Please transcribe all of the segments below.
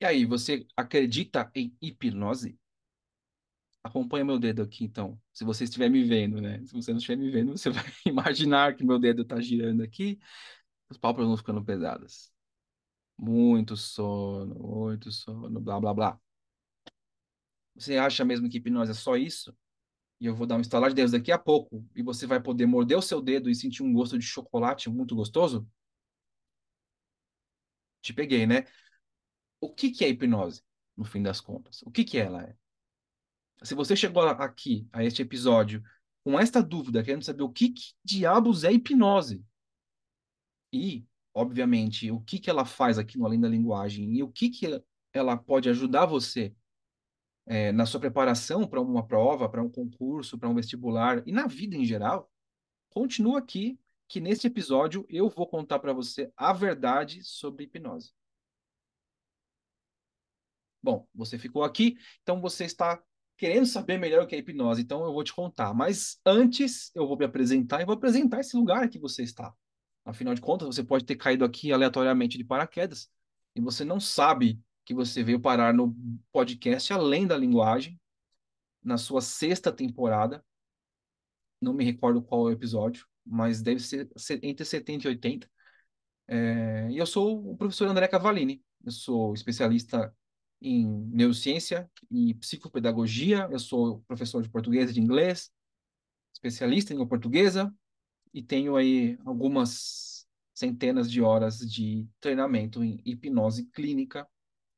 E aí, você acredita em hipnose? Acompanha meu dedo aqui, então. Se você estiver me vendo, né? Se você não estiver me vendo, você vai imaginar que meu dedo está girando aqui, as pálpebras vão ficando pesadas. Muito sono, muito sono, blá, blá, blá. Você acha mesmo que hipnose é só isso? E eu vou dar um estalar de dedos daqui a pouco, e você vai poder morder o seu dedo e sentir um gosto de chocolate muito gostoso? Te peguei, né? O que que é hipnose, no fim das contas? O que que ela é? Se você chegou aqui, a este episódio, com esta dúvida, querendo saber o que, que diabos é hipnose, e, obviamente, o que, que ela faz aqui no Além da Linguagem, e o que, que ela pode ajudar você é, na sua preparação para uma prova, para um concurso, para um vestibular, e na vida em geral, continua aqui, que neste episódio eu vou contar para você a verdade sobre hipnose. Bom, você ficou aqui, então você está querendo saber melhor o que é hipnose, então eu vou te contar. Mas antes, eu vou me apresentar e vou apresentar esse lugar que você está. Afinal de contas, você pode ter caído aqui aleatoriamente de paraquedas e você não sabe que você veio parar no podcast Além da Linguagem, na sua sexta temporada. Não me recordo qual é o episódio, mas deve ser entre 70 e 80. É, e eu sou o professor André Cavalini. Eu sou especialista em neurociência e psicopedagogia. Eu sou professor de português e de inglês, especialista em língua portuguesa e tenho aí algumas centenas de horas de treinamento em hipnose clínica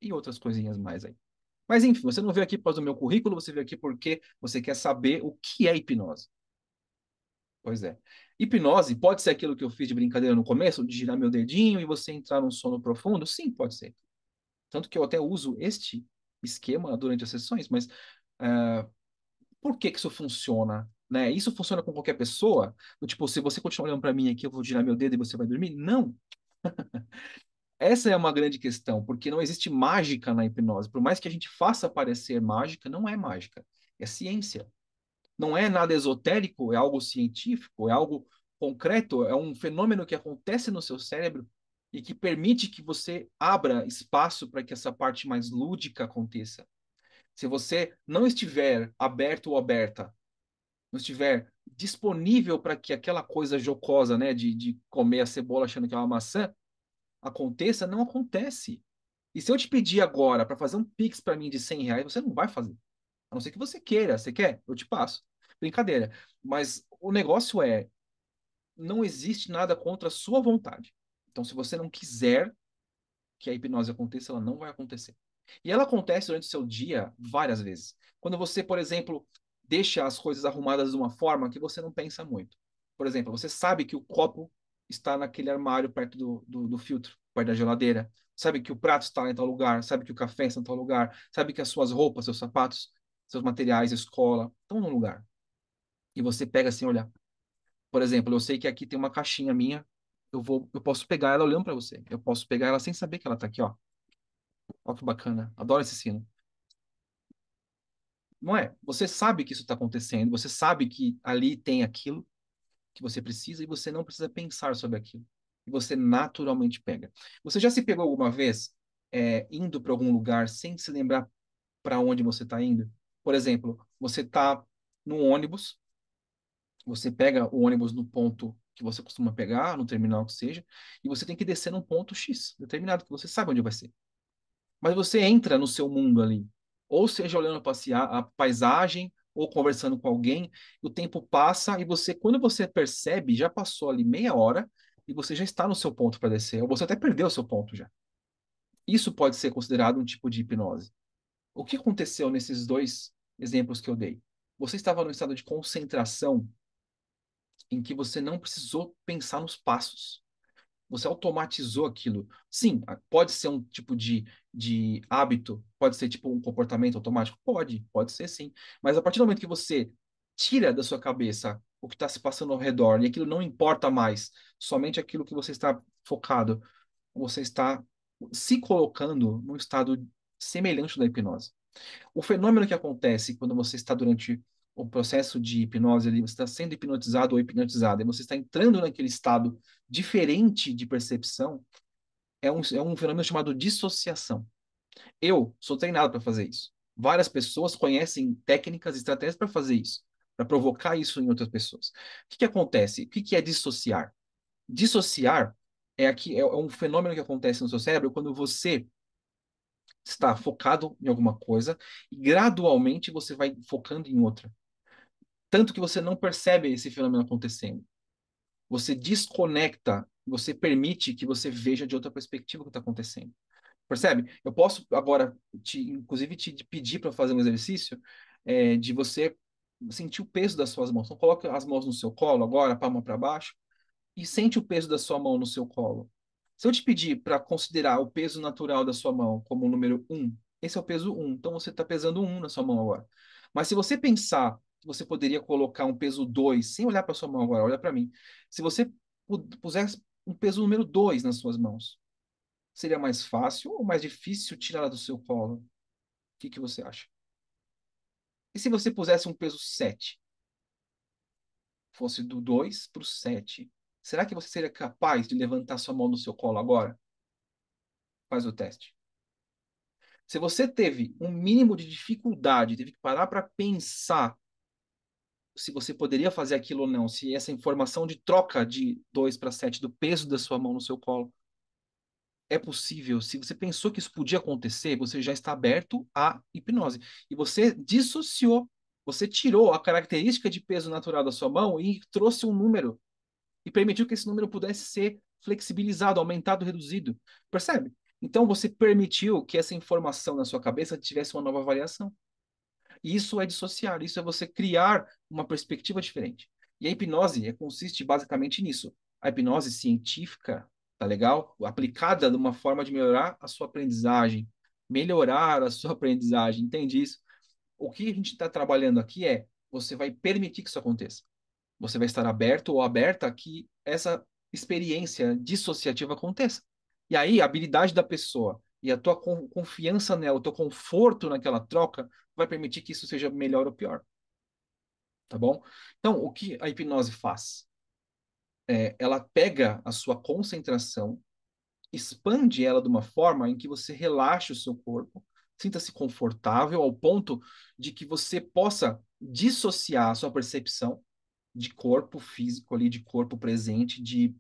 e outras coisinhas mais aí. Mas enfim, você não veio aqui por causa do meu currículo, você veio aqui porque você quer saber o que é hipnose. Pois é. Hipnose pode ser aquilo que eu fiz de brincadeira no começo, de girar meu dedinho e você entrar num sono profundo? Sim, pode ser. Tanto que eu até uso este esquema durante as sessões, mas uh, por que que isso funciona? Né? Isso funciona com qualquer pessoa? Tipo, se você continuar olhando para mim aqui, eu vou girar meu dedo e você vai dormir? Não. Essa é uma grande questão, porque não existe mágica na hipnose. Por mais que a gente faça parecer mágica, não é mágica. É ciência. Não é nada esotérico, é algo científico, é algo concreto, é um fenômeno que acontece no seu cérebro e que permite que você abra espaço para que essa parte mais lúdica aconteça. Se você não estiver aberto ou aberta, não estiver disponível para que aquela coisa jocosa, né, de, de comer a cebola achando que é uma maçã, aconteça, não acontece. E se eu te pedir agora para fazer um pix para mim de 100 reais, você não vai fazer. A não ser que você queira. Você quer? Eu te passo. Brincadeira. Mas o negócio é, não existe nada contra a sua vontade. Então, se você não quiser que a hipnose aconteça, ela não vai acontecer. E ela acontece durante o seu dia várias vezes. Quando você, por exemplo, deixa as coisas arrumadas de uma forma que você não pensa muito. Por exemplo, você sabe que o copo está naquele armário perto do, do, do filtro, perto da geladeira. Sabe que o prato está em tal lugar, sabe que o café está em tal lugar, sabe que as suas roupas, seus sapatos, seus materiais, escola, estão num lugar. E você pega assim, olhar. Por exemplo, eu sei que aqui tem uma caixinha minha eu vou, eu posso pegar ela olhando para você. Eu posso pegar ela sem saber que ela tá aqui, ó. Ó que bacana. Adoro esse sino. Não é? Você sabe que isso está acontecendo, você sabe que ali tem aquilo que você precisa e você não precisa pensar sobre aquilo. E você naturalmente pega. Você já se pegou alguma vez é, indo para algum lugar sem se lembrar para onde você está indo? Por exemplo, você está no ônibus, você pega o ônibus no ponto que você costuma pegar, no terminal que seja, e você tem que descer num ponto X, determinado, que você sabe onde vai ser. Mas você entra no seu mundo ali, ou seja, olhando a paisagem, ou conversando com alguém, o tempo passa e você, quando você percebe, já passou ali meia hora e você já está no seu ponto para descer, ou você até perdeu o seu ponto já. Isso pode ser considerado um tipo de hipnose. O que aconteceu nesses dois exemplos que eu dei? Você estava no estado de concentração em que você não precisou pensar nos passos. Você automatizou aquilo. Sim, pode ser um tipo de, de hábito, pode ser tipo um comportamento automático? Pode, pode ser sim. Mas a partir do momento que você tira da sua cabeça o que está se passando ao redor e aquilo não importa mais, somente aquilo que você está focado, você está se colocando num estado semelhante da hipnose. O fenômeno que acontece quando você está durante o processo de hipnose ali, você está sendo hipnotizado ou hipnotizada, e você está entrando naquele estado diferente de percepção, é um, é um fenômeno chamado dissociação. Eu sou treinado para fazer isso. Várias pessoas conhecem técnicas, estratégias para fazer isso, para provocar isso em outras pessoas. O que, que acontece? O que, que é dissociar? Dissociar é, aqui, é um fenômeno que acontece no seu cérebro quando você está focado em alguma coisa e gradualmente você vai focando em outra. Tanto que você não percebe esse fenômeno acontecendo. Você desconecta, você permite que você veja de outra perspectiva o que está acontecendo. Percebe? Eu posso agora, te, inclusive, te pedir para fazer um exercício é, de você sentir o peso das suas mãos. Então, coloque as mãos no seu colo agora, palma para baixo, e sente o peso da sua mão no seu colo. Se eu te pedir para considerar o peso natural da sua mão como o número 1, esse é o peso 1. Então, você está pesando 1 na sua mão agora. Mas se você pensar você poderia colocar um peso 2, sem olhar para sua mão agora, olha para mim. Se você pusesse um peso número 2 nas suas mãos, Seria mais fácil ou mais difícil tirá-la do seu colo? O que, que você acha? E se você pusesse um peso 7? Fosse do 2 para o 7. Será que você seria capaz de levantar sua mão no seu colo agora? Faz o teste. Se você teve um mínimo de dificuldade, teve que parar para pensar se você poderia fazer aquilo ou não, se essa informação de troca de 2 para 7 do peso da sua mão no seu colo é possível, se você pensou que isso podia acontecer, você já está aberto à hipnose. E você dissociou, você tirou a característica de peso natural da sua mão e trouxe um número. E permitiu que esse número pudesse ser flexibilizado, aumentado, reduzido. Percebe? Então você permitiu que essa informação na sua cabeça tivesse uma nova variação. Isso é dissociar, isso é você criar uma perspectiva diferente. E a hipnose é, consiste basicamente nisso. A hipnose científica, tá legal? Aplicada de uma forma de melhorar a sua aprendizagem, melhorar a sua aprendizagem, entende isso? O que a gente está trabalhando aqui é, você vai permitir que isso aconteça. Você vai estar aberto ou aberta a que essa experiência dissociativa aconteça. E aí, a habilidade da pessoa e a tua confiança nela, o teu conforto naquela troca, vai permitir que isso seja melhor ou pior. Tá bom? Então, o que a hipnose faz? é, ela pega a sua concentração, expande ela de uma forma em que você relaxe o seu corpo, sinta-se confortável ao ponto de que você possa dissociar a sua percepção de corpo físico ali, de corpo presente, de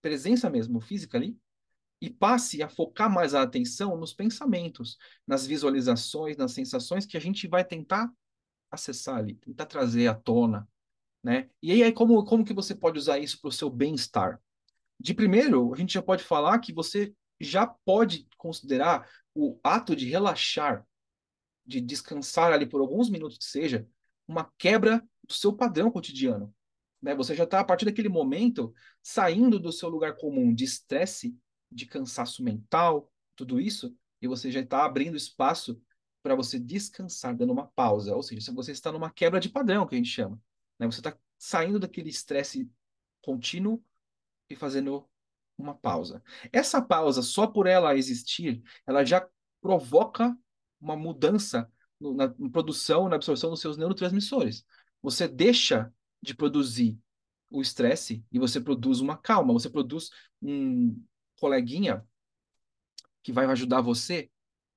presença mesmo física ali, e passe a focar mais a atenção nos pensamentos, nas visualizações, nas sensações que a gente vai tentar acessar ali, tentar trazer à tona, né? E aí, como, como que você pode usar isso para o seu bem-estar? De primeiro, a gente já pode falar que você já pode considerar o ato de relaxar, de descansar ali por alguns minutos que seja, uma quebra do seu padrão cotidiano. Né? Você já está, a partir daquele momento, saindo do seu lugar comum de estresse, de cansaço mental, tudo isso, e você já está abrindo espaço para você descansar, dando uma pausa. Ou seja, você está numa quebra de padrão, que a gente chama. Né? Você está saindo daquele estresse contínuo e fazendo uma pausa. Essa pausa, só por ela existir, ela já provoca uma mudança no, na, produção, na absorção dos seus neurotransmissores. Você deixa de produzir o estresse e você produz uma calma, você produz um coleguinha que vai ajudar você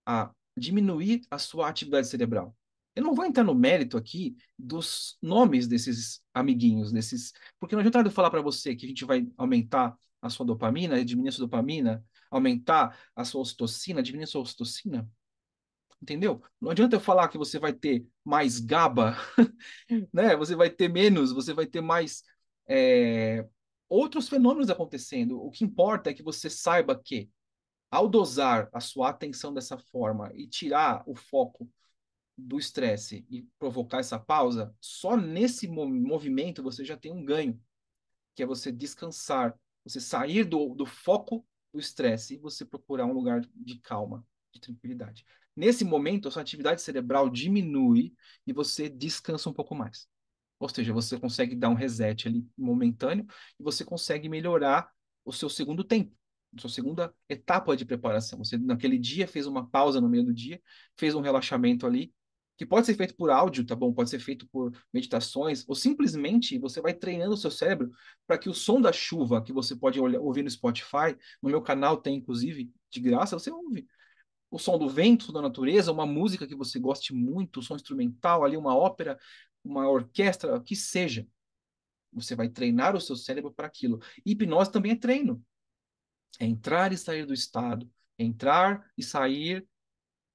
a diminuir a sua atividade cerebral. Eu não vou entrar no mérito aqui dos nomes desses amiguinhos, desses, porque não adianta eu falar para você que a gente vai aumentar a sua dopamina, diminuir a sua dopamina, aumentar a sua ocitocina, diminuir a sua ocitocina. Entendeu? Não adianta eu falar que você vai ter mais GABA, né? Você vai ter menos, você vai ter mais é, outros fenômenos acontecendo. O que importa é que você saiba que, ao dosar a sua atenção dessa forma e tirar o foco do estresse e provocar essa pausa, só nesse movimento você já tem um ganho, que é você descansar, você sair do, do foco do estresse e você procurar um lugar de calma, de tranquilidade. Nesse momento, a sua atividade cerebral diminui e você descansa um pouco mais. Ou seja, você consegue dar um reset ali momentâneo e você consegue melhorar o seu segundo tempo sua segunda etapa de preparação. Você, naquele dia, fez uma pausa no meio do dia, fez um relaxamento ali, que pode ser feito por áudio, tá bom? Pode ser feito por meditações, ou simplesmente você vai treinando o seu cérebro para que o som da chuva que você pode ouvir no Spotify, no meu canal tem inclusive de graça, você ouve. o som do vento, da natureza, uma música que você goste muito, um som instrumental, ali uma ópera, uma orquestra, o que seja. Você vai treinar o seu cérebro para aquilo. Hipnose também é treino. É entrar e sair do estado, entrar e sair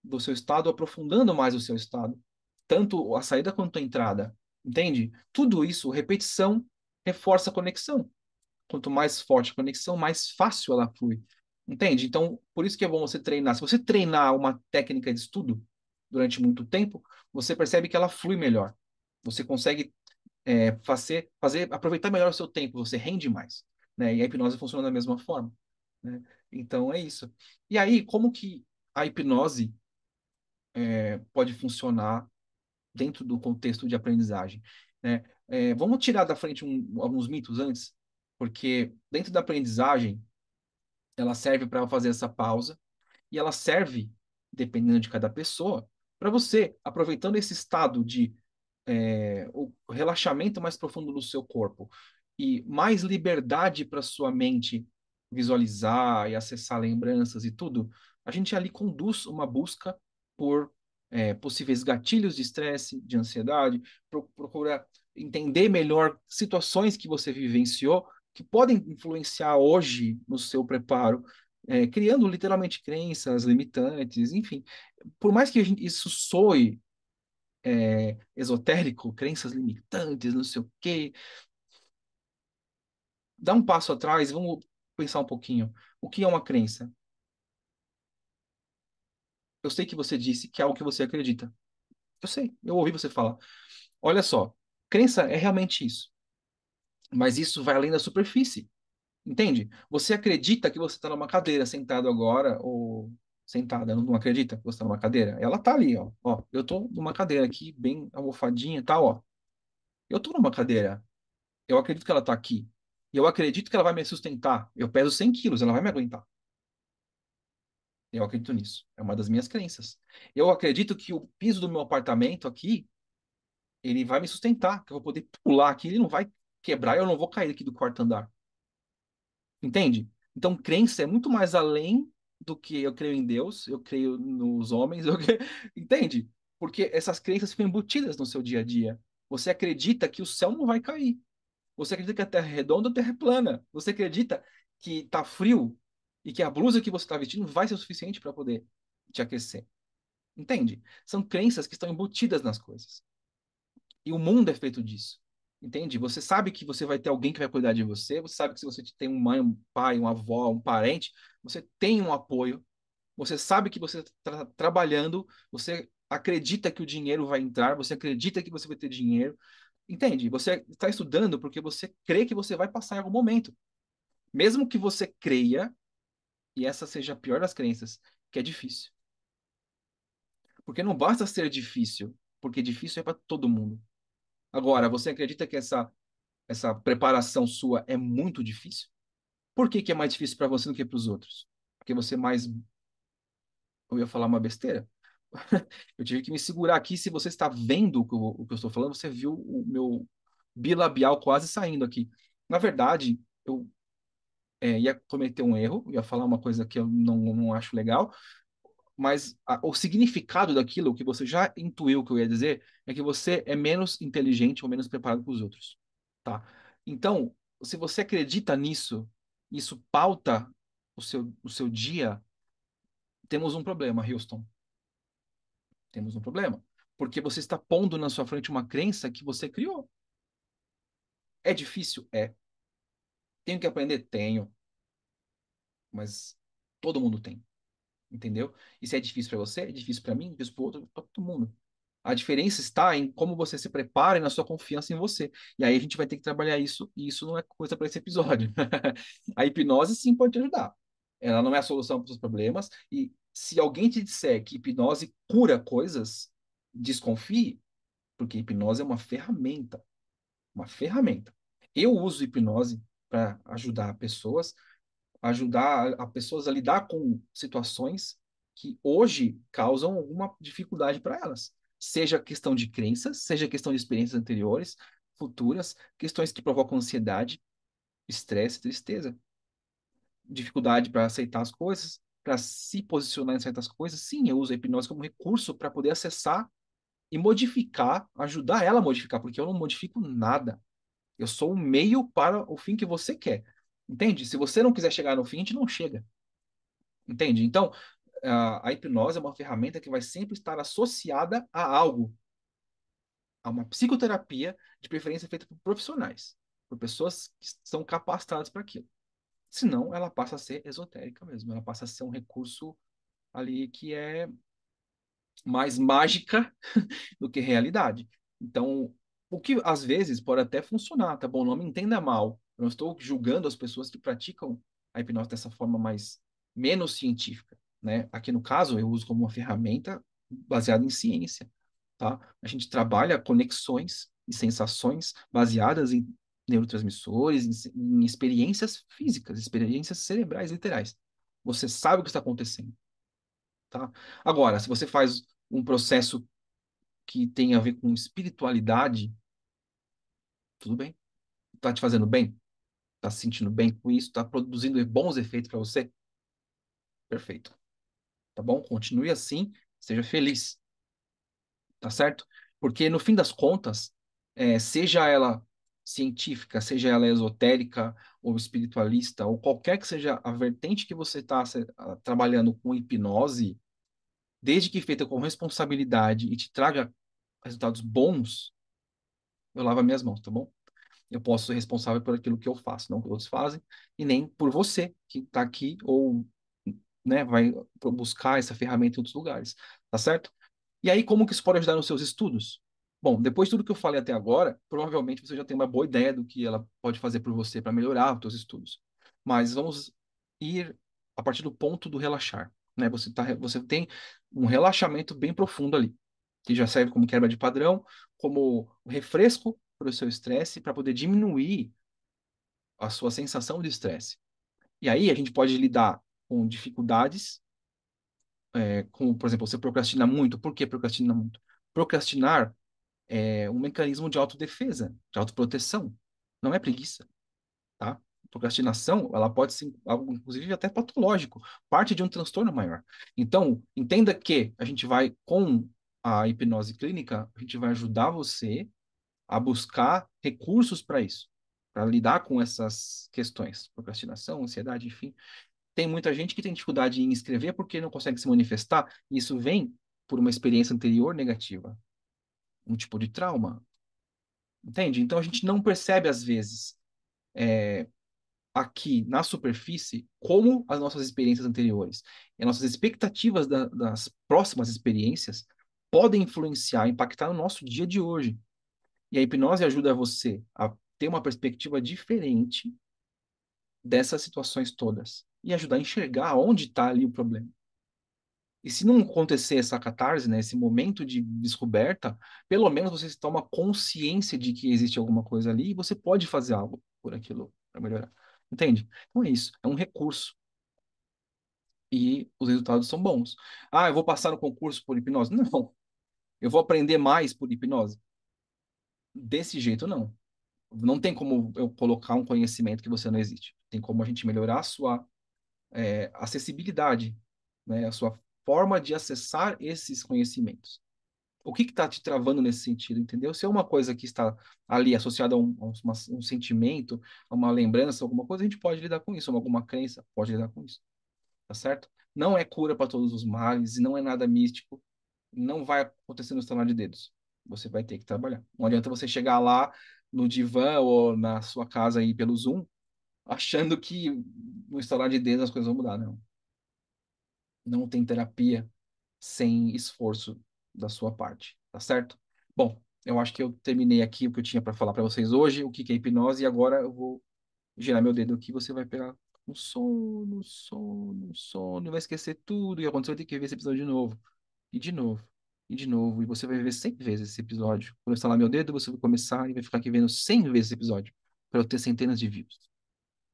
do seu estado, aprofundando mais o seu estado, tanto a saída quanto a entrada. Entende? Tudo isso, repetição, reforça a conexão. Quanto mais forte a conexão, mais fácil ela flui. Entende? Então, por isso que é bom você treinar. Se você treinar uma técnica de estudo durante muito tempo, você percebe que ela flui melhor. Você consegue é, fazer, fazer, aproveitar melhor o seu tempo, você rende mais. Né? E a hipnose funciona da mesma forma. Né? Então, é isso. E aí, como que a hipnose é, pode funcionar dentro do contexto de aprendizagem? Né? É, vamos tirar da frente um, alguns mitos antes, porque dentro da aprendizagem, ela serve para fazer essa pausa e ela serve, dependendo de cada pessoa, para você, aproveitando esse estado de é, o relaxamento mais profundo do seu corpo e mais liberdade para sua mente visualizar e acessar lembranças e tudo, a gente ali conduz uma busca por é, possíveis gatilhos de estresse, de ansiedade, pro, procura entender melhor situações que você vivenciou que podem influenciar hoje no seu preparo, é, criando literalmente crenças limitantes, enfim. Por mais que gente, isso soe é, esotérico, crenças limitantes, não sei o quê, dá um passo atrás, vamos pensar um pouquinho. O que é uma crença? Eu sei que você disse que é algo que você acredita. Eu sei, eu ouvi você falar. Olha só, crença é realmente isso. Mas isso vai além da superfície. Entende? Você acredita que você está numa cadeira sentado agora, ou sentada, não acredita que você está numa cadeira? Ela tá ali, ó. ó. Eu estou numa cadeira aqui, bem almofadinha e tal, ó. Eu estou numa cadeira. Eu acredito que ela está aqui. E eu acredito que ela vai me sustentar. Eu peso 100 quilos, ela vai me aguentar. Eu acredito nisso. É uma das minhas crenças. Eu acredito que o piso do meu apartamento aqui, ele vai me sustentar, que eu vou poder pular aqui, ele não vai quebrar, eu não vou cair aqui do quarto andar. Entende? Então, crença é muito mais além do que eu creio em Deus, eu creio nos homens, eu entende? Porque essas crenças ficam embutidas no seu dia a dia. Você acredita que o céu não vai cair. Você acredita que a terra é redonda ou a terra é plana. Você acredita que está frio e que a blusa que você está vestindo vai ser o suficiente para poder te aquecer. Entende? São crenças que estão embutidas nas coisas. E o mundo é feito disso. Entende? Você sabe que você vai ter alguém que vai cuidar de você, você sabe que se você tem uma mãe, um pai, uma avó, um parente, você tem um apoio, você sabe que você está trabalhando, você acredita que o dinheiro vai entrar, você acredita que você vai ter dinheiro. Entende? Você está estudando porque você crê que você vai passar em algum momento. Mesmo que você creia, e essa seja a pior das crenças, que é difícil. Porque não basta ser difícil, porque difícil é para todo mundo. Agora, você acredita que essa, essa preparação sua é muito difícil? Por que, que é mais difícil para você do que para os outros? Porque você é mais. Eu ia falar uma besteira. eu tive que me segurar aqui. Se você está vendo o que, eu, o que eu estou falando, você viu o meu bilabial quase saindo aqui. Na verdade, eu é, ia cometer um erro, ia falar uma coisa que eu não, não acho legal, mas a, o significado daquilo, o que você já intuiu que eu ia dizer, é que você é menos inteligente ou menos preparado que os outros, tá? Então, se você acredita nisso, isso pauta o seu, o seu dia, temos um problema, Houston. Temos um problema. Porque você está pondo na sua frente uma crença que você criou. É difícil? É. Tenho que aprender? Tenho. Mas todo mundo tem entendeu? E se é difícil para você, é difícil para mim, é difícil para outro, para todo mundo. A diferença está em como você se prepara e na sua confiança em você. E aí a gente vai ter que trabalhar isso, e isso não é coisa para esse episódio. a hipnose sim pode te ajudar. Ela não é a solução para os seus problemas. E se alguém te disser que hipnose cura coisas, desconfie, porque hipnose é uma ferramenta. Uma ferramenta. Eu uso hipnose para ajudar pessoas ajudar a, pessoas a lidar com situações que hoje causam alguma dificuldade para elas. Seja questão de crenças, seja questão de experiências anteriores, futuras, questões que provocam ansiedade, estresse, tristeza, dificuldade para aceitar as coisas. para se posicionar em certas coisas, sim, eu uso a hipnose como recurso para poder acessar e modificar, ajudar ela a modificar, porque eu não modifico nada. Eu sou o meio para o fim que você quer. Entende? Se você não quiser chegar no fim, a gente não chega. Entende? Então, a, hipnose é uma ferramenta que vai sempre estar associada a algo, a uma psicoterapia, de preferência feita por profissionais, por pessoas que são capacitadas para aquilo. Senão, ela passa a ser esotérica mesmo, ela passa a ser um recurso ali que é mais mágica do que realidade. Então, o que às vezes pode até funcionar, tá bom? Não me entenda mal. Eu não estou julgando as pessoas que praticam a hipnose dessa forma mais menos científica, né? Aqui no caso, eu uso como uma ferramenta baseada em ciência, tá? A gente trabalha conexões e sensações baseadas em neurotransmissores, em, em experiências físicas, experiências cerebrais literais. Você sabe o que está acontecendo, tá? Agora, se você faz um processo que tem a ver com espiritualidade, tudo bem. Tá te fazendo bem? Tá se sentindo bem com isso? Tá produzindo bons efeitos para você? Perfeito. Tá bom? Continue assim, seja feliz. Tá certo? Porque no fim das contas, é, seja ela científica, seja ela esotérica ou espiritualista, ou qualquer que seja a vertente que você está trabalhando com hipnose, desde que feita com responsabilidade e te traga resultados bons, eu lavo as minhas mãos, tá bom? Eu posso ser responsável por aquilo que eu faço, não que outros fazem, e nem por você que está aqui ou né, vai buscar essa ferramenta em outros lugares, tá certo? E aí, como que isso pode ajudar nos seus estudos? Bom, depois de tudo que eu falei até agora, provavelmente você já tem uma boa ideia do que ela pode fazer por você para melhorar os seus estudos. Mas vamos ir a partir do ponto do relaxar, né? Você tá, você tem um relaxamento bem profundo ali, que já serve como quebra de padrão, como refresco para o seu estresse, para poder diminuir a sua sensação de estresse. E aí a gente pode lidar com dificuldades, é, por exemplo, você procrastina muito. Por que procrastina muito? Procrastinar é um mecanismo de autodefesa, de autoproteção. Não é preguiça, tá? Procrastinação, ela pode ser algo, inclusive, até patológico, parte de um transtorno maior. Então, entenda que a gente vai, com a hipnose clínica, a gente vai ajudar você a buscar recursos para isso, para lidar com essas questões, procrastinação, ansiedade, enfim. Tem muita gente que tem dificuldade em escrever porque não consegue se manifestar, e isso vem por uma experiência anterior negativa, um tipo de trauma. Entende? Então a gente não percebe, às vezes, é, aqui na superfície, como as nossas experiências anteriores e as nossas expectativas da, das próximas experiências podem influenciar, impactar no nosso dia de hoje. E a hipnose ajuda você a ter uma perspectiva diferente dessas situações todas e ajudar a enxergar onde está ali o problema. E se não acontecer essa catarse, né, esse momento de descoberta, pelo menos você toma consciência de que existe alguma coisa ali e você pode fazer algo por aquilo para melhorar. Entende? Então é isso, é um recurso. E os resultados são bons. Ah, eu vou passar no concurso por hipnose? Não. Eu vou aprender mais por hipnose? Desse jeito, não. Não tem como eu colocar um conhecimento que você não existe. Tem como a gente melhorar a sua é, acessibilidade, né? a sua forma de acessar esses conhecimentos. O que está te travando nesse sentido, entendeu? Se é uma coisa que está ali associada a um, a uma, um sentimento, a uma lembrança, alguma coisa, a gente pode lidar com isso, alguma crença, pode lidar com isso. Tá certo? Não é cura para todos os males, e não é nada místico, não vai acontecer no estalar de dedos. Você vai ter que trabalhar. Não adianta você chegar lá no divã ou na sua casa aí pelo Zoom, achando que no estalar de dedos as coisas vão mudar. Não. Não tem terapia sem esforço da sua parte, tá certo? Bom, eu acho que eu terminei aqui o que eu tinha para falar para vocês hoje, o que é hipnose, e agora eu vou girar meu dedo aqui, você vai pegar um sono, sono, sono, vai esquecer tudo que aconteceu, vai ter que ver esse episódio de novo. E de novo, e de novo, e você vai ver 100 vezes esse episódio. Quando eu instalar meu dedo, você vai começar e vai ficar aqui vendo 100 vezes esse episódio, para eu ter centenas de views.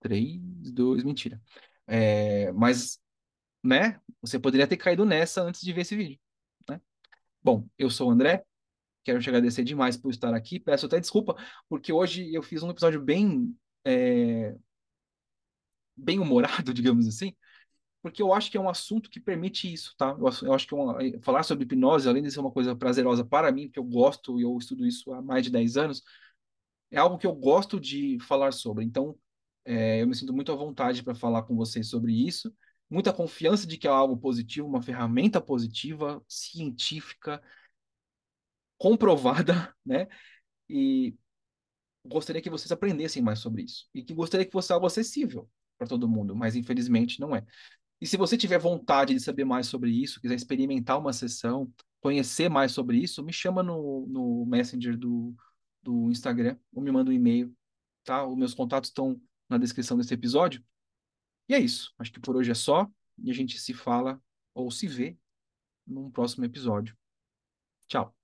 3, 2, mentira. É, mas, né, você poderia ter caído nessa antes de ver esse vídeo, né? Bom, eu sou o André, quero te agradecer demais por estar aqui, peço até desculpa, porque hoje eu fiz um episódio bem, é, bem humorado, digamos assim, porque eu acho que é um assunto que permite isso, tá? Eu, acho- que é uma- eh, falar sobre hipnose, além de ser uma coisa prazerosa para mim, que eu gosto e eu estudo isso há mais de 10 anos, é algo que eu gosto de falar sobre. Então, é, eu me sinto muito à vontade para falar com vocês sobre isso, muita confiança de que é algo positivo, uma ferramenta positiva, científica, comprovada, né? E gostaria que vocês aprendessem mais sobre isso. E que gostaria que fosse algo acessível para todo mundo, mas infelizmente não é. E se você tiver vontade de saber mais sobre isso, quiser experimentar uma sessão, conhecer mais sobre isso, me chama no, no Messenger do, do Instagram ou me manda um e-mail, tá? Os meus contatos estão na descrição desse episódio. E é isso. Acho que por hoje é só. E a gente se fala ou se vê num próximo episódio. Tchau.